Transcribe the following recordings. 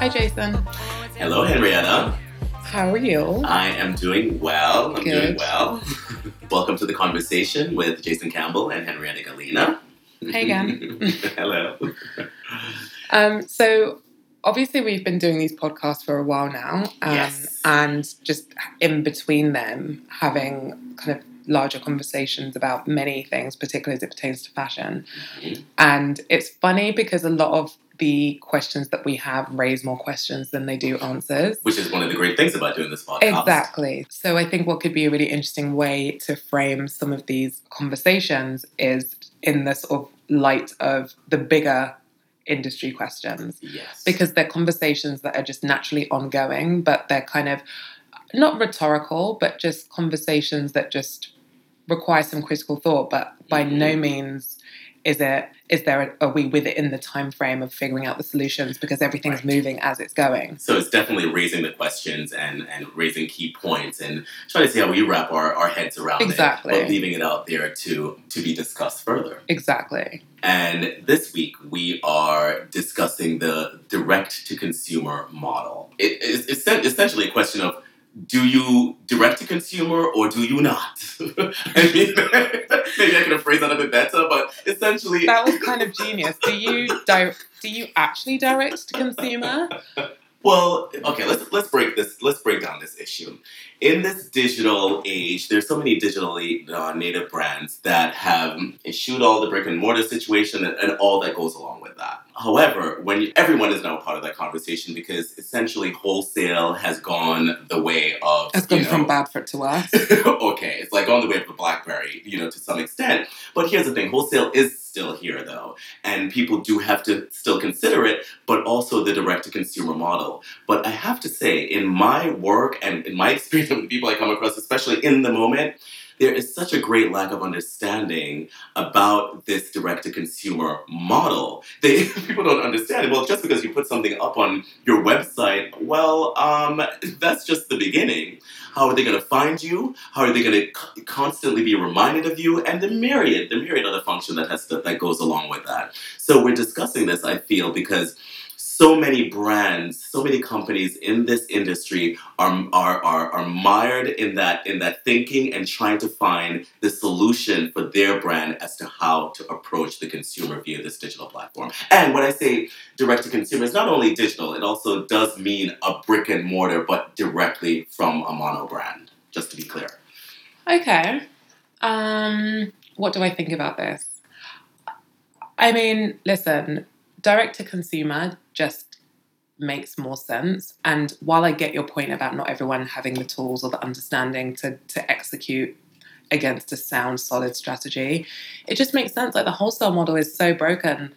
Hi, Jason. Hello, Henrietta. How are you? I am doing well. I'm doing well. Welcome to the conversation with Jason Campbell and Henrietta Galina. Hey again. Hello. Um, so, obviously, we've been doing these podcasts for a while now, um, Yes. and just in between them, having kind of larger conversations about many things, particularly as it pertains to fashion. Mm-hmm. And it's funny because a lot of the questions that we have raise more questions than they do answers. Which is one of the great things about doing this podcast. Exactly. So I think what could be a really interesting way to frame some of these conversations is in the sort of light of the bigger industry questions Yes. because they're conversations that are just naturally ongoing, but they're kind of not rhetorical, but just conversations that just require some critical thought. But by mm-hmm. no means is it is there are we with it in the time frame of figuring out the solutions because everything's Right. moving as it's going. So it's definitely raising the questions and, and raising key points and trying to see how we wrap our, our heads around Exactly. it, but leaving it out there to to be discussed further. Exactly. And this week we are discussing the direct to consumer model. It's essentially a question of do you direct to consumer or do you not? I mean, maybe I could have phrased that a bit better, but essentially, That was kind of genius. Do you di- do you actually direct to consumer? Well, okay, let's let's break this. Let's break down this issue. In this digital age, there's so many digitally uh, native brands that have eschewed all the brick and mortar situation and, and all that goes along with that. However, when you, everyone is now part of that conversation because essentially wholesale has gone the way of It's gone know, from Badford to us. okay, it's like on the way of the BlackBerry, you know, to some extent. But here's the thing: wholesale is still here, though, and people do have to still consider it. But also the direct-to-consumer model. But I have to say, in my work and in my experience with the people I come across, especially in the moment. There is such a great lack of understanding about this direct-to-consumer model. They people don't understand it. Well, just because you put something up on your website, well, um, that's just the beginning. How are they going to find you? How are they going to constantly be reminded of you? And the myriad, the myriad other function that has to, that goes along with that. So we're discussing this, I feel, because so many brands, so many companies in this industry are, are, are, are mired in that in that thinking and trying to find the solution for their brand as to how to approach the consumer via this digital platform. And when I say direct to consumer, it's not only digital; it also does mean a brick and mortar, but directly from a mono brand. Just to be clear. Okay. Um, what do I think about this? I mean, listen, direct to consumer just makes more sense. And while I get your point about not everyone having the tools or the understanding to, to execute against a sound, solid strategy, it just makes sense. Like the wholesale model is so broken.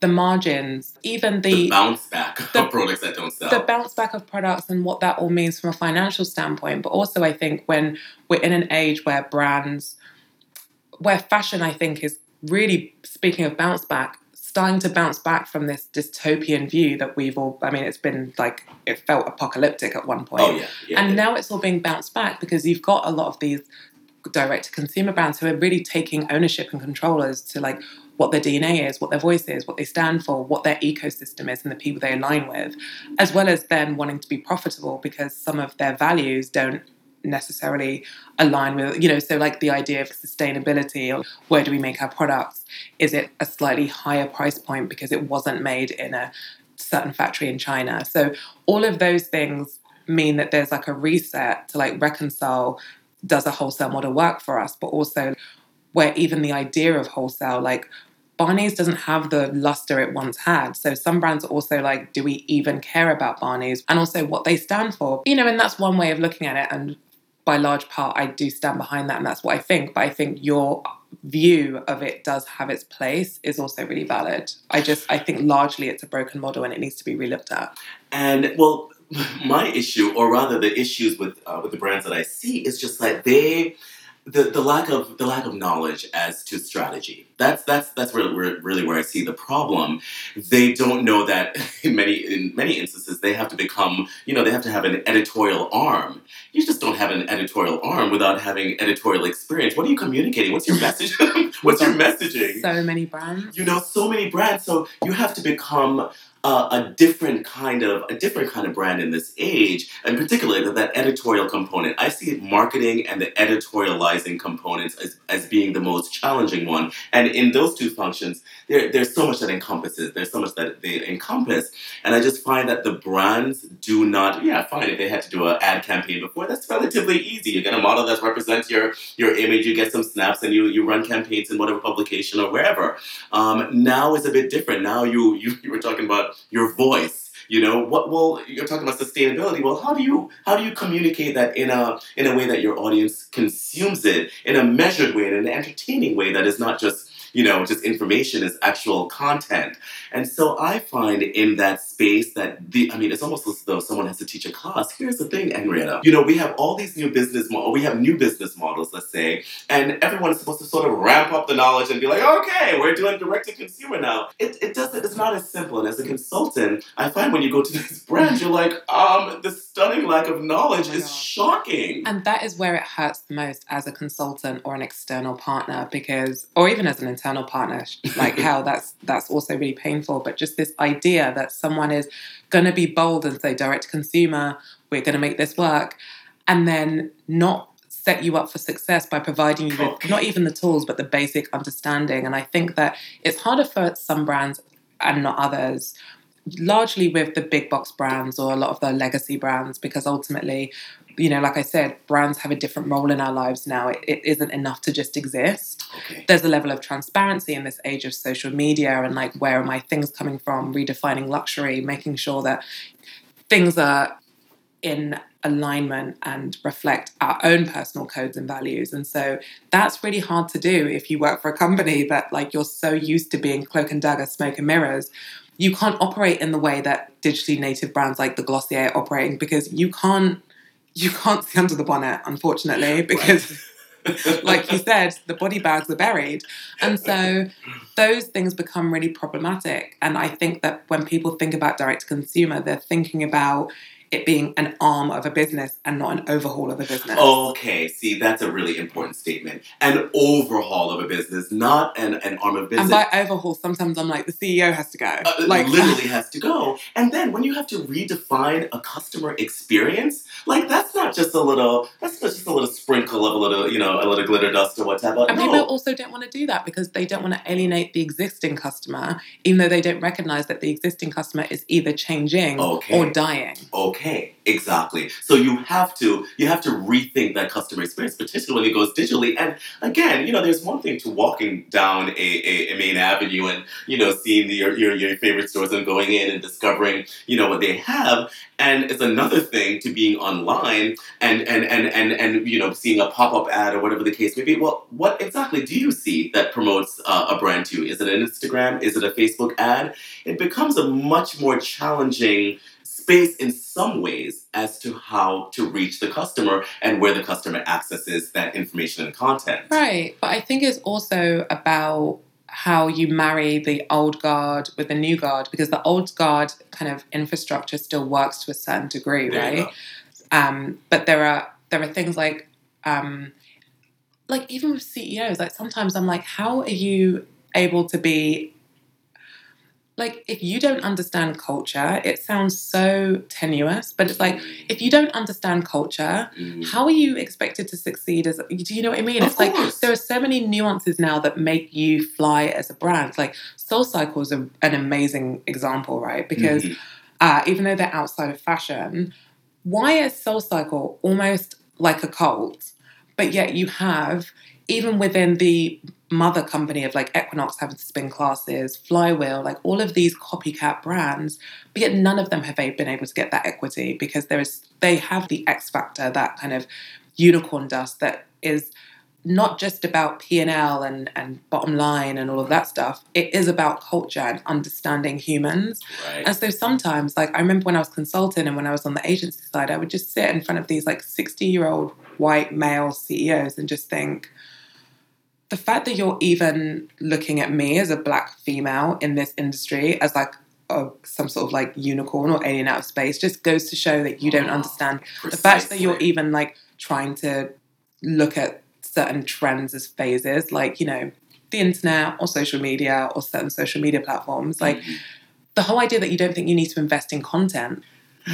The margins, even The, the bounce back the- of products that don't sell. the bounce back of products and what that all means from a financial standpoint. But also, I think when we're in an age where brands, where fashion, I think, is really, speaking of bounce back, starting to bounce back from this dystopian view that we've all, I mean, it's been like, it felt apocalyptic at one point. oh yeah, yeah. and yeah. now it's all being bounced back because you've got a lot of these direct to consumer brands who are really taking ownership and control as to like what their DNA is, what their voice is, what they stand for, what their ecosystem is, and the people they align with, as well as then wanting to be profitable because some of their values don't necessarily align with, you know, so like the idea of sustainability or where do we make our products? Is it a slightly higher price point because it wasn't made in a certain factory in China? So all of those things mean that there's like a reset to like reconcile does a wholesale model work for us, but also where even the idea of wholesale, like Barney's doesn't have the luster it once had. So some brands are also like, do we even care about Barney's? And also what they stand for. You know, and that's one way of looking at it. And by large part, I do stand behind that and that's what I think. But I think your view of it does have its place is also really valid. I just I think largely it's a broken model and it needs to be relooked at. And well, my issue, or rather the issues with uh, with the brands that I see, is just like they the, the lack of the lack of knowledge as to strategy. That's that's that's really, really where I see the problem. They don't know that in many in many instances they have to become you know they have to have an editorial arm. You just don't have an editorial arm without having editorial experience. What are you communicating? What's your message? What's your messaging? So many brands. You know, so many brands. So you have to become a different kind of a different kind of brand in this age, and particularly that, that editorial component. I see marketing and the editorializing components as, as being the most challenging one. And in those two functions, there, there's so much that encompasses. There's so much that they encompass, and I just find that the brands do not. Yeah, fine. If they had to do an ad campaign before, that's relatively easy. You get a model that represents your your image. You get some snaps, and you you run campaigns in whatever publication or wherever. Um, now is a bit different. Now you you, you were talking about your voice you know? What well you're talking about sustainability. Well how do you how do you communicate that in a in a way that your audience consumes it in a measured way in an entertaining way that is not just you know, just information is actual content. And so I find in that space that the, I mean, it's almost as though someone has to teach a class. Here's the thing, Henrietta. You know, we have all these new business models, we have new business models, let's say, and everyone is supposed to sort of ramp up the knowledge and be like, okay, we're doing direct to consumer now. It, it doesn't, it's not as simple. And as a consultant, I find when you go to these brands, you're like, um, the stunning lack of knowledge oh is God. shocking. And that is where it hurts the most as a consultant or an external partner because, or even as an internal partner, like how that's that's also really painful. But just this idea that someone is going to be bold and say direct to consumer, we're going to make this work, and then not set you up for success by providing you with not even the tools but the basic understanding. And I think that it's harder for some brands and not others largely with the big box brands or a lot of the legacy brands because ultimately you know, like I said, brands have a different role in our lives now. It, it isn't enough to just exist. Okay. There's a level of transparency in this age of social media and like, where are my things coming from? Redefining luxury, making sure that things are in alignment and reflect our own personal codes and values. And so that's really hard to do if you work for a company that like you're so used to being cloak and dagger, smoke and mirrors. You can't operate in the way that digitally native brands like the Glossier are operating because you can't you can't see under the bonnet, unfortunately, because. like you said, the body bags are buried. And so those things become really problematic. And I think that when people think about direct to consumer, they're thinking about it being an arm of a business and not an overhaul of a business. Okay, see, that's a really important statement. An overhaul of a business, not an, an arm of business. And by overhaul, sometimes I'm like, the CEO has to go. Uh, like literally has to go. And then when you have to redefine a customer experience, like that's not just a little, that's not just a little sprinkle of a little, you know, a little glitter dust or whatever. And no. people also don't want to do that because they don't want to alienate the existing customer, even though they don't recognize that the existing customer is either changing okay. or dying. Okay okay exactly. So you have to you have to rethink that customer experience particularly when it goes digitally. And again you know there's one thing to walking down a, a, a main avenue and you know seeing the, your, your, your favorite stores and going in and discovering you know what they have. And it's another thing to being online and and and and, and you know seeing a pop-up ad or whatever the case may be. Well what exactly do you see that promotes uh, a brand to you? Is it an instagram? Is it a facebook ad? It becomes a much more challenging space in some ways as to how to reach the customer and where the customer accesses that information and content. Right. But I think it's also about how you marry the old guard with the new guard because the old guard kind of infrastructure still works to a certain degree, there right? Um, but there are there are things like um, like even with CEOs, like sometimes I'm like, how are you able to be like if you don't understand culture it sounds so tenuous but it's like if you don't understand culture mm. how are you expected to succeed as do you know what i mean of it's course. like there are so many nuances now that make you fly as a brand like SoulCycle is a, an amazing example right because mm-hmm. uh, even though they're outside of fashion why is SoulCycle almost like a cult but yet you have even within the mother company of like Equinox having to spin classes, Flywheel, like all of these copycat brands, but yet none of them have been able to get that equity because there is they have the X factor, that kind of unicorn dust that is not just about P&L and, and bottom line and all of that stuff. It is about culture and understanding humans. Right. And so sometimes, like I remember when I was consulting and when I was on the agency side, I would just sit in front of these like 60 year old white male CEOs and just think, the fact that you're even looking at me as a black female in this industry as like a, some sort of like unicorn or alien out of space just goes to show that you don't understand the fact that you're even like trying to look at certain trends as phases like you know the internet or social media or certain social media platforms like Mhm. the whole idea that you don't think you need to invest in content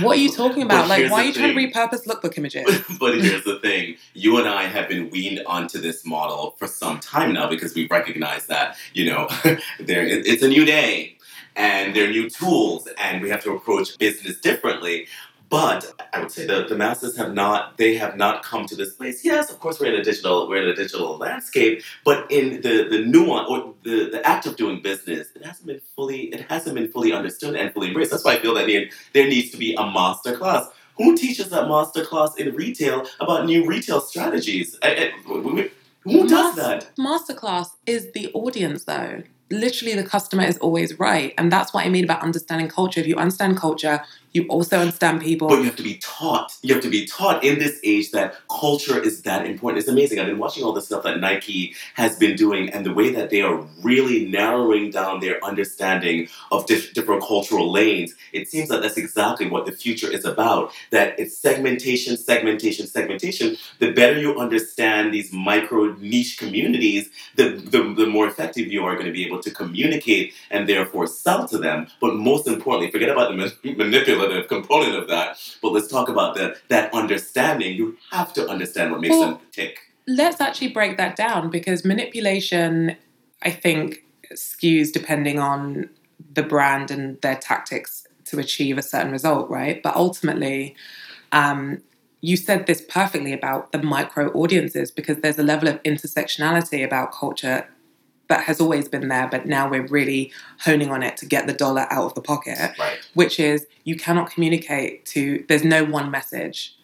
what are you talking But about like why are you trying to repurpose lookbook images? But here's the thing. You and I have been weaned onto this model for some time now because we recognize that, you know, there it's a new day and there are new tools and we have to approach business differently. But I would say that the masses have not they have not come to this place. Yes, of course we're in a digital we're in a digital landscape, but in the, the nuance or the, the act of doing business, it hasn't been fully it hasn't been fully understood and fully embraced. That's why I feel that there, there needs to be a master class who teaches that master class in retail about new retail strategies? I- I- who does that? Masterclass is the audience, though. Literally, the customer is always right. And that's what I mean about understanding culture. If you understand culture, you also understand people. But you have to be taught. You have to be taught in this age that culture is that important. It's amazing. I've been watching all the stuff that Nike has been doing and the way that they are really narrowing down their understanding of dif- different cultural lanes. It seems that that's exactly what the future is about. That it's segmentation, segmentation, segmentation. The better you understand these micro niche communities, the, the, the more effective you are going to be able to communicate and therefore sell to them. But most importantly, forget about the ma- manipulative component of that. But let's talk about the, that understanding. You have to understand what makes Well, them tick. Let's actually break that down because manipulation, I think, skews depending on the brand and their tactics to achieve a certain result, right? But ultimately, um, you said this perfectly about the micro audiences because there's a level of intersectionality about culture that has always been there, but now we're really honing on it to get the dollar out of the pocket, Right. which is you cannot communicate to, there's no one message.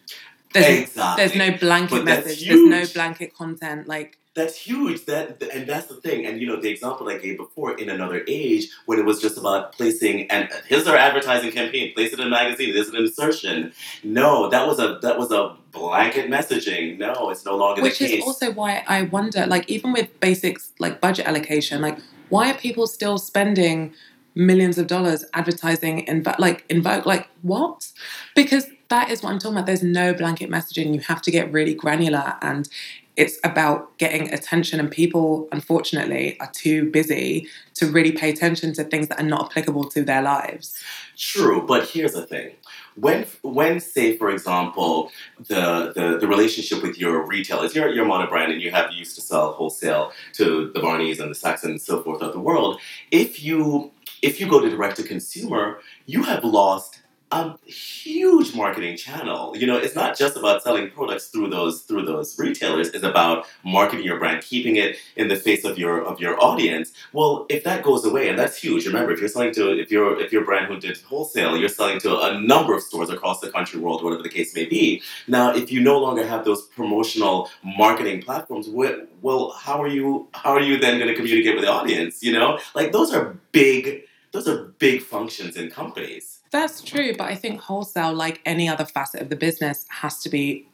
There's, Exactly. there's no blanket message. There's no blanket content. Like, That's huge. That and that's the thing. And you know, the example I gave before in another age, when it was just about placing and here's our advertising campaign, place it in a magazine, there's an insertion. No, that was a that was a blanket messaging. No, it's no longer which the case. is also why I wonder, like, even with basics like budget allocation, like, why are people still spending millions of dollars advertising in like in Vogue? Like, what? Because that is what I'm talking about. There's no blanket messaging. You have to get really granular, and it's about getting attention. And people, unfortunately, are too busy to really pay attention to things that are not applicable to their lives. True, but here's the thing. When, when say, for example, the, the, the relationship with your retailers, your, your mono brand, and you have used to sell wholesale to the Barneys and the Saks and so forth of the world, if you if you go to direct to consumer, you have lost a huge marketing channel. You know, it's not just about selling products through those through those retailers. It's about marketing your brand, keeping it in the face of your of your audience. Well, if that goes away, and that's huge. Remember, if you're selling to if you're if your brand who did wholesale, you're selling to a number of stores across the country, world, whatever the case may be. Now, if you no longer have those promotional marketing platforms, well, how are you how are you then going to communicate with the audience? You know, like those are big those are big functions in companies. That's true, but I think wholesale, like any other facet of the business, has to be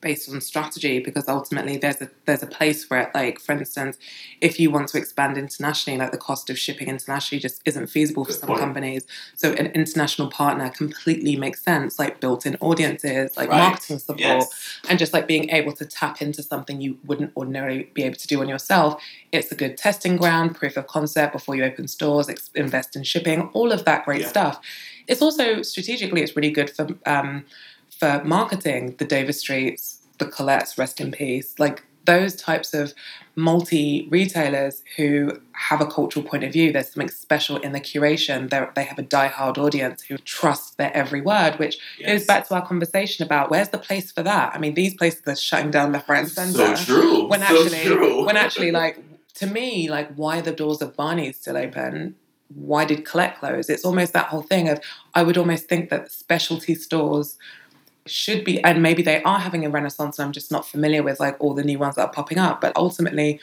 based on strategy because ultimately there's a there's a place for it. Like for instance, if you want to expand internationally, like the cost of shipping internationally just isn't feasible for Good some point. companies. So an international partner completely makes sense, like built-in audiences, like Right. marketing support, Yes. and just like being able to tap into something you wouldn't ordinarily be able to do on yourself. It's a good testing ground, proof of concept before you open stores, ex- invest in shipping, all of that great Yeah. stuff. It's also strategically, it's really good for um, for marketing. The Dover Streets, the Colette's, rest in peace. Like those types of multi retailers who have a cultural point of view. There's something special in the curation. They're, they have a die-hard audience who trust their every word, which Yes. goes back to our conversation about where's the place for that. I mean, these places are shutting down left, right, and So true. when so actually, true. when actually, like to me, like why are the doors of Barney's still open? Why did Colette close? It's almost that whole thing of I would almost think that specialty stores should be, and maybe they are having a renaissance, and I'm just not familiar with like all the new ones that are popping up. But ultimately,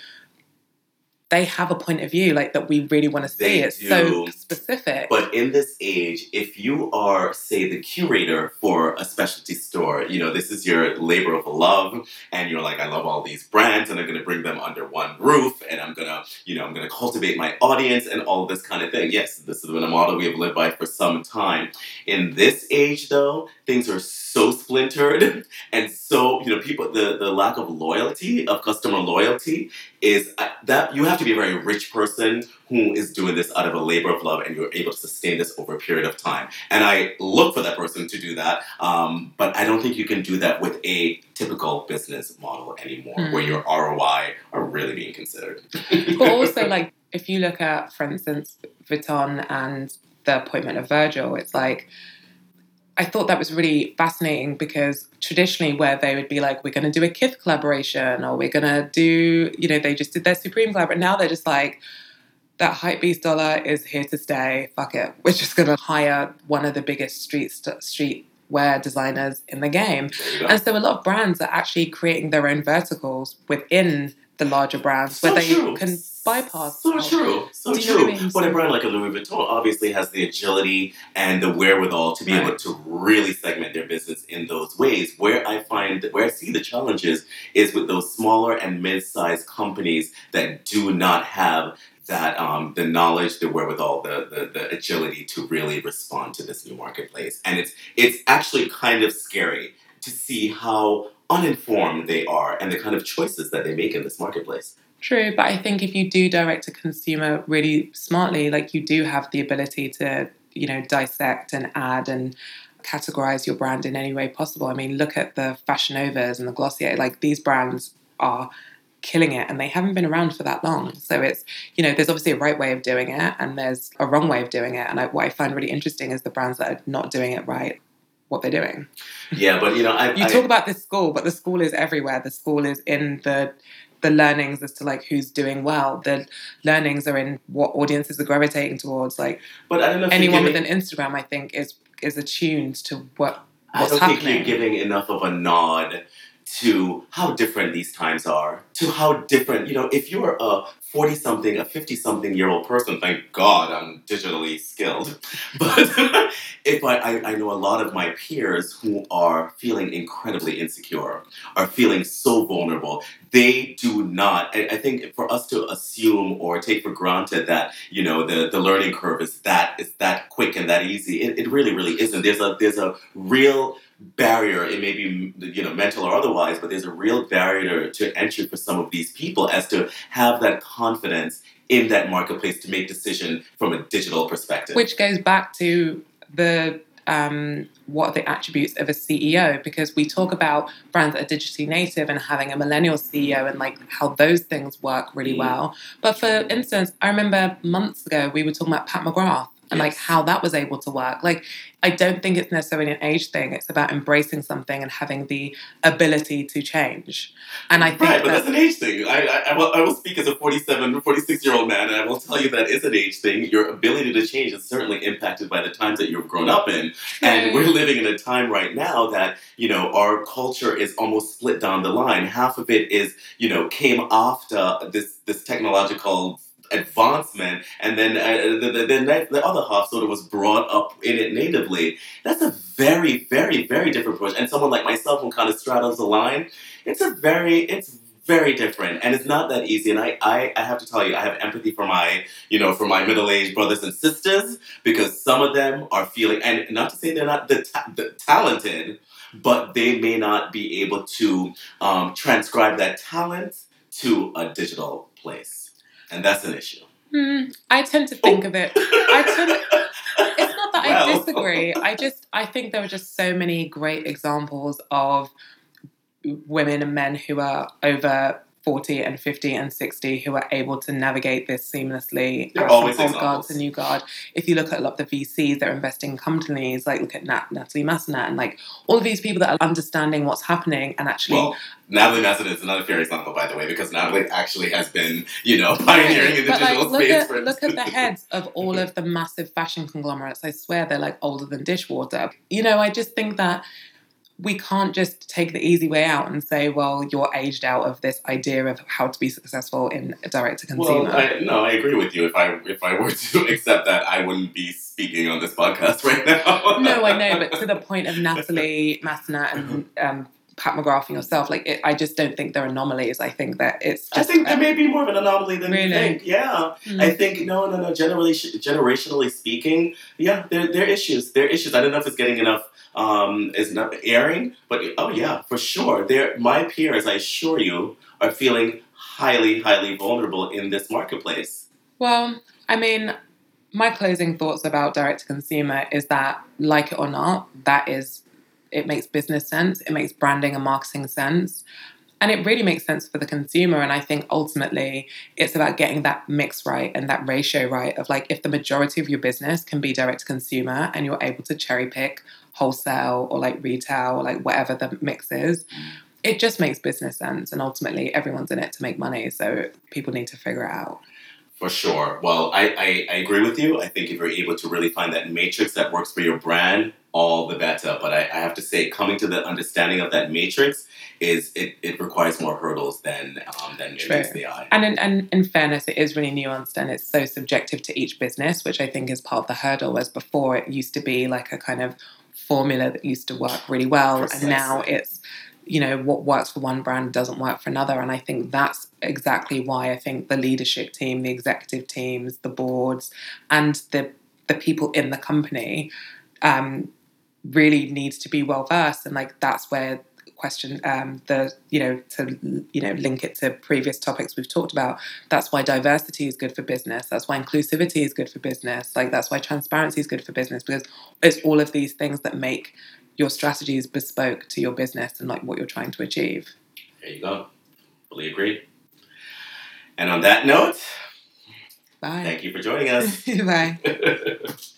they have a point of view like that we really want to see. They It's so specific. But in this age, if you are, say, the curator for a specialty store, you know, this is your labor of love, and you're like, I love all these brands, and I'm going to bring them under one roof, and I'm going to, you know, I'm going to cultivate my audience and all this kind of thing. Yes, this has been a model we have lived by for some time. In this age, though, things are so splintered, and so, you know, people, the, the lack of loyalty, of customer loyalty, is uh, that you have to be a very rich person who is doing this out of a labor of love and you're able to sustain this over a period of time. And I look for that person to do that, um, but I don't think you can do that with a typical business model anymore Hmm. where your ROI are really being considered. but also like if you look at for instance Vuitton and the appointment of Virgil it's like I thought that was really fascinating because traditionally where they would be like we're going to do a Kith collaboration or we're going to do you know they just did their Supreme collaboration now they're just like that hype beast dollar is here to stay fuck it we're just going to hire one of the biggest street st- street wear designers in the game go. and so a lot of brands are actually creating their own verticals within the larger brands So where they true. can bypass. So true, so Do you know true. I mean? But a brand like a Louis Vuitton obviously has the agility and the wherewithal to be able to really segment their business in those ways. Where I find, where I see the challenges is with those smaller and mid-sized companies that do not have that um, the knowledge, the wherewithal, the, the the agility to really respond to this new marketplace. And it's it's actually kind of scary to see how uninformed they are and the kind of choices that they make in this marketplace. True, but I think if you do direct to consumer really smartly, like you do have the ability to, you know, dissect and add and categorize your brand in any way possible. I mean, look at the Fashion Novas and the Glossier. Like these brands are killing it and they haven't been around for that long. So it's, you know, there's obviously a right way of doing it and there's a wrong way of doing it. And I, what I find really interesting is the brands that are not doing it right, what they're doing. Yeah, but you know, I, You I, talk about this school, but the school is everywhere. The school is in the the learnings as to like who's doing well. The learnings are in what audiences are gravitating towards. Like but I don't know if anyone with an Instagram, I think is is attuned to what I don't happening. think you're giving enough of a nod to how different these times are. To how different, you know, if you're a 40 something, a 50 something year old person, thank God I'm digitally skilled. But if I, I, know a lot of my peers who are feeling incredibly insecure, are feeling so vulnerable, they do not. I, I think for us to assume or take for granted that you know the, the learning curve is that is that quick and that easy, it, it really really isn't. There's a there's a real barrier. It may be you know mental or otherwise, but there's a real barrier to entry for some of these people as to have that confidence in that marketplace to make decision from a digital perspective. Which goes back to the um, what are the attributes of a CEO? Because we talk about brands that are digitally native and having a millennial CEO and like how those things work really Mm. well. But for instance, I remember months ago we were talking about Pat McGrath and like how that was able to work. Like I don't think it's necessarily an age thing. It's about embracing something and having the ability to change. And I think Right, but that that's an age thing. I, I, I, will, I will speak as a 47, 46 year old man, and I will tell you that is an age thing. Your ability to change is certainly impacted by the times that you've grown up in. And we're living in a time right now that, you know, our culture is almost split down the line. Half of it is, you know, came after this, this technological advancement, and then uh, the, the, the, the other half sort of was brought up in it natively. That's a very, very, very different approach. And someone like myself who kind of straddles the line, it's a very, it's very different and it's not that easy and I, I, I have to tell you i have empathy for my you know for my middle-aged brothers and sisters because some of them are feeling and not to say they're not the, ta- the talented but they may not be able to um, transcribe that talent to a digital place and that's an issue Hmm, I tend to think of it. I tend, it's not that I disagree. I just I think there are just so many great examples of women and men who are over 40 and 50 and 60 who are able to navigate this seamlessly There are always old guard to new guard. If you look at a lot of the VCs that are investing in companies, like look at Nat, Natalie Massenet and like all of these people that are understanding what's happening and actually well natalie Massenet is another fair example by the way because natalie actually has been you know pioneering in the but like, digital look space at for look at the heads of all of the massive fashion conglomerates. I swear they're like older than dishwater. You know, I just think that we can't just take the easy way out and say, well, you're aged out of this idea of how to be successful in direct to consumer. Well, I, no, I agree with you. If I if I were to accept that, I wouldn't be speaking on this podcast right now. no, I know, but to the point of Natalie Massenet and um, Pat McGrath and yourself, like it, I just don't think they're anomalies. I think that it's. Just, I think there may be more of an anomaly than Really? you think. Yeah, Mm. I think no, no, no. Generally, generationally speaking, yeah, there there are issues. There are issues. I don't know if it's getting enough. Um, is not airing, but oh yeah, for sure. There, my peers, I assure you, are feeling highly, highly vulnerable in this marketplace. Well, I mean, my closing thoughts about direct to consumer is that, like it or not, that is, it makes business sense, it makes branding and marketing sense, and it really makes sense for the consumer. And I think ultimately it's about getting that mix right and that ratio right of like, if the majority of your business can be direct to consumer and you're able to cherry pick wholesale or like retail or like whatever the mix is. It just makes business sense, and ultimately, everyone's in it to make money. So people need to figure it out. For sure. Well, I, I, I agree with you. I think if you're able to really find that matrix that works for your brand, all the better. But I, I have to say, coming to the understanding of that matrix is it, it requires more hurdles than um, than meets the eye. And in, and in fairness, it is really nuanced and it's so subjective to each business, which I think is part of the hurdle. Whereas before, it used to be like a kind of formula that used to work really well, and now it's you know what works for one brand doesn't work for another. And I think that's exactly why I think the leadership team, the executive teams, the boards, and the the people in the company um, really needs to be well versed, and like that's where question um, the you know to you know link it to previous topics we've talked about that's why diversity is good for business that's why inclusivity is good for business like that's why transparency is good for business because it's all of these things that make your strategies bespoke to your business and like what you're trying to achieve There you go. Fully agree. And on that note, bye thank you for joining us. bye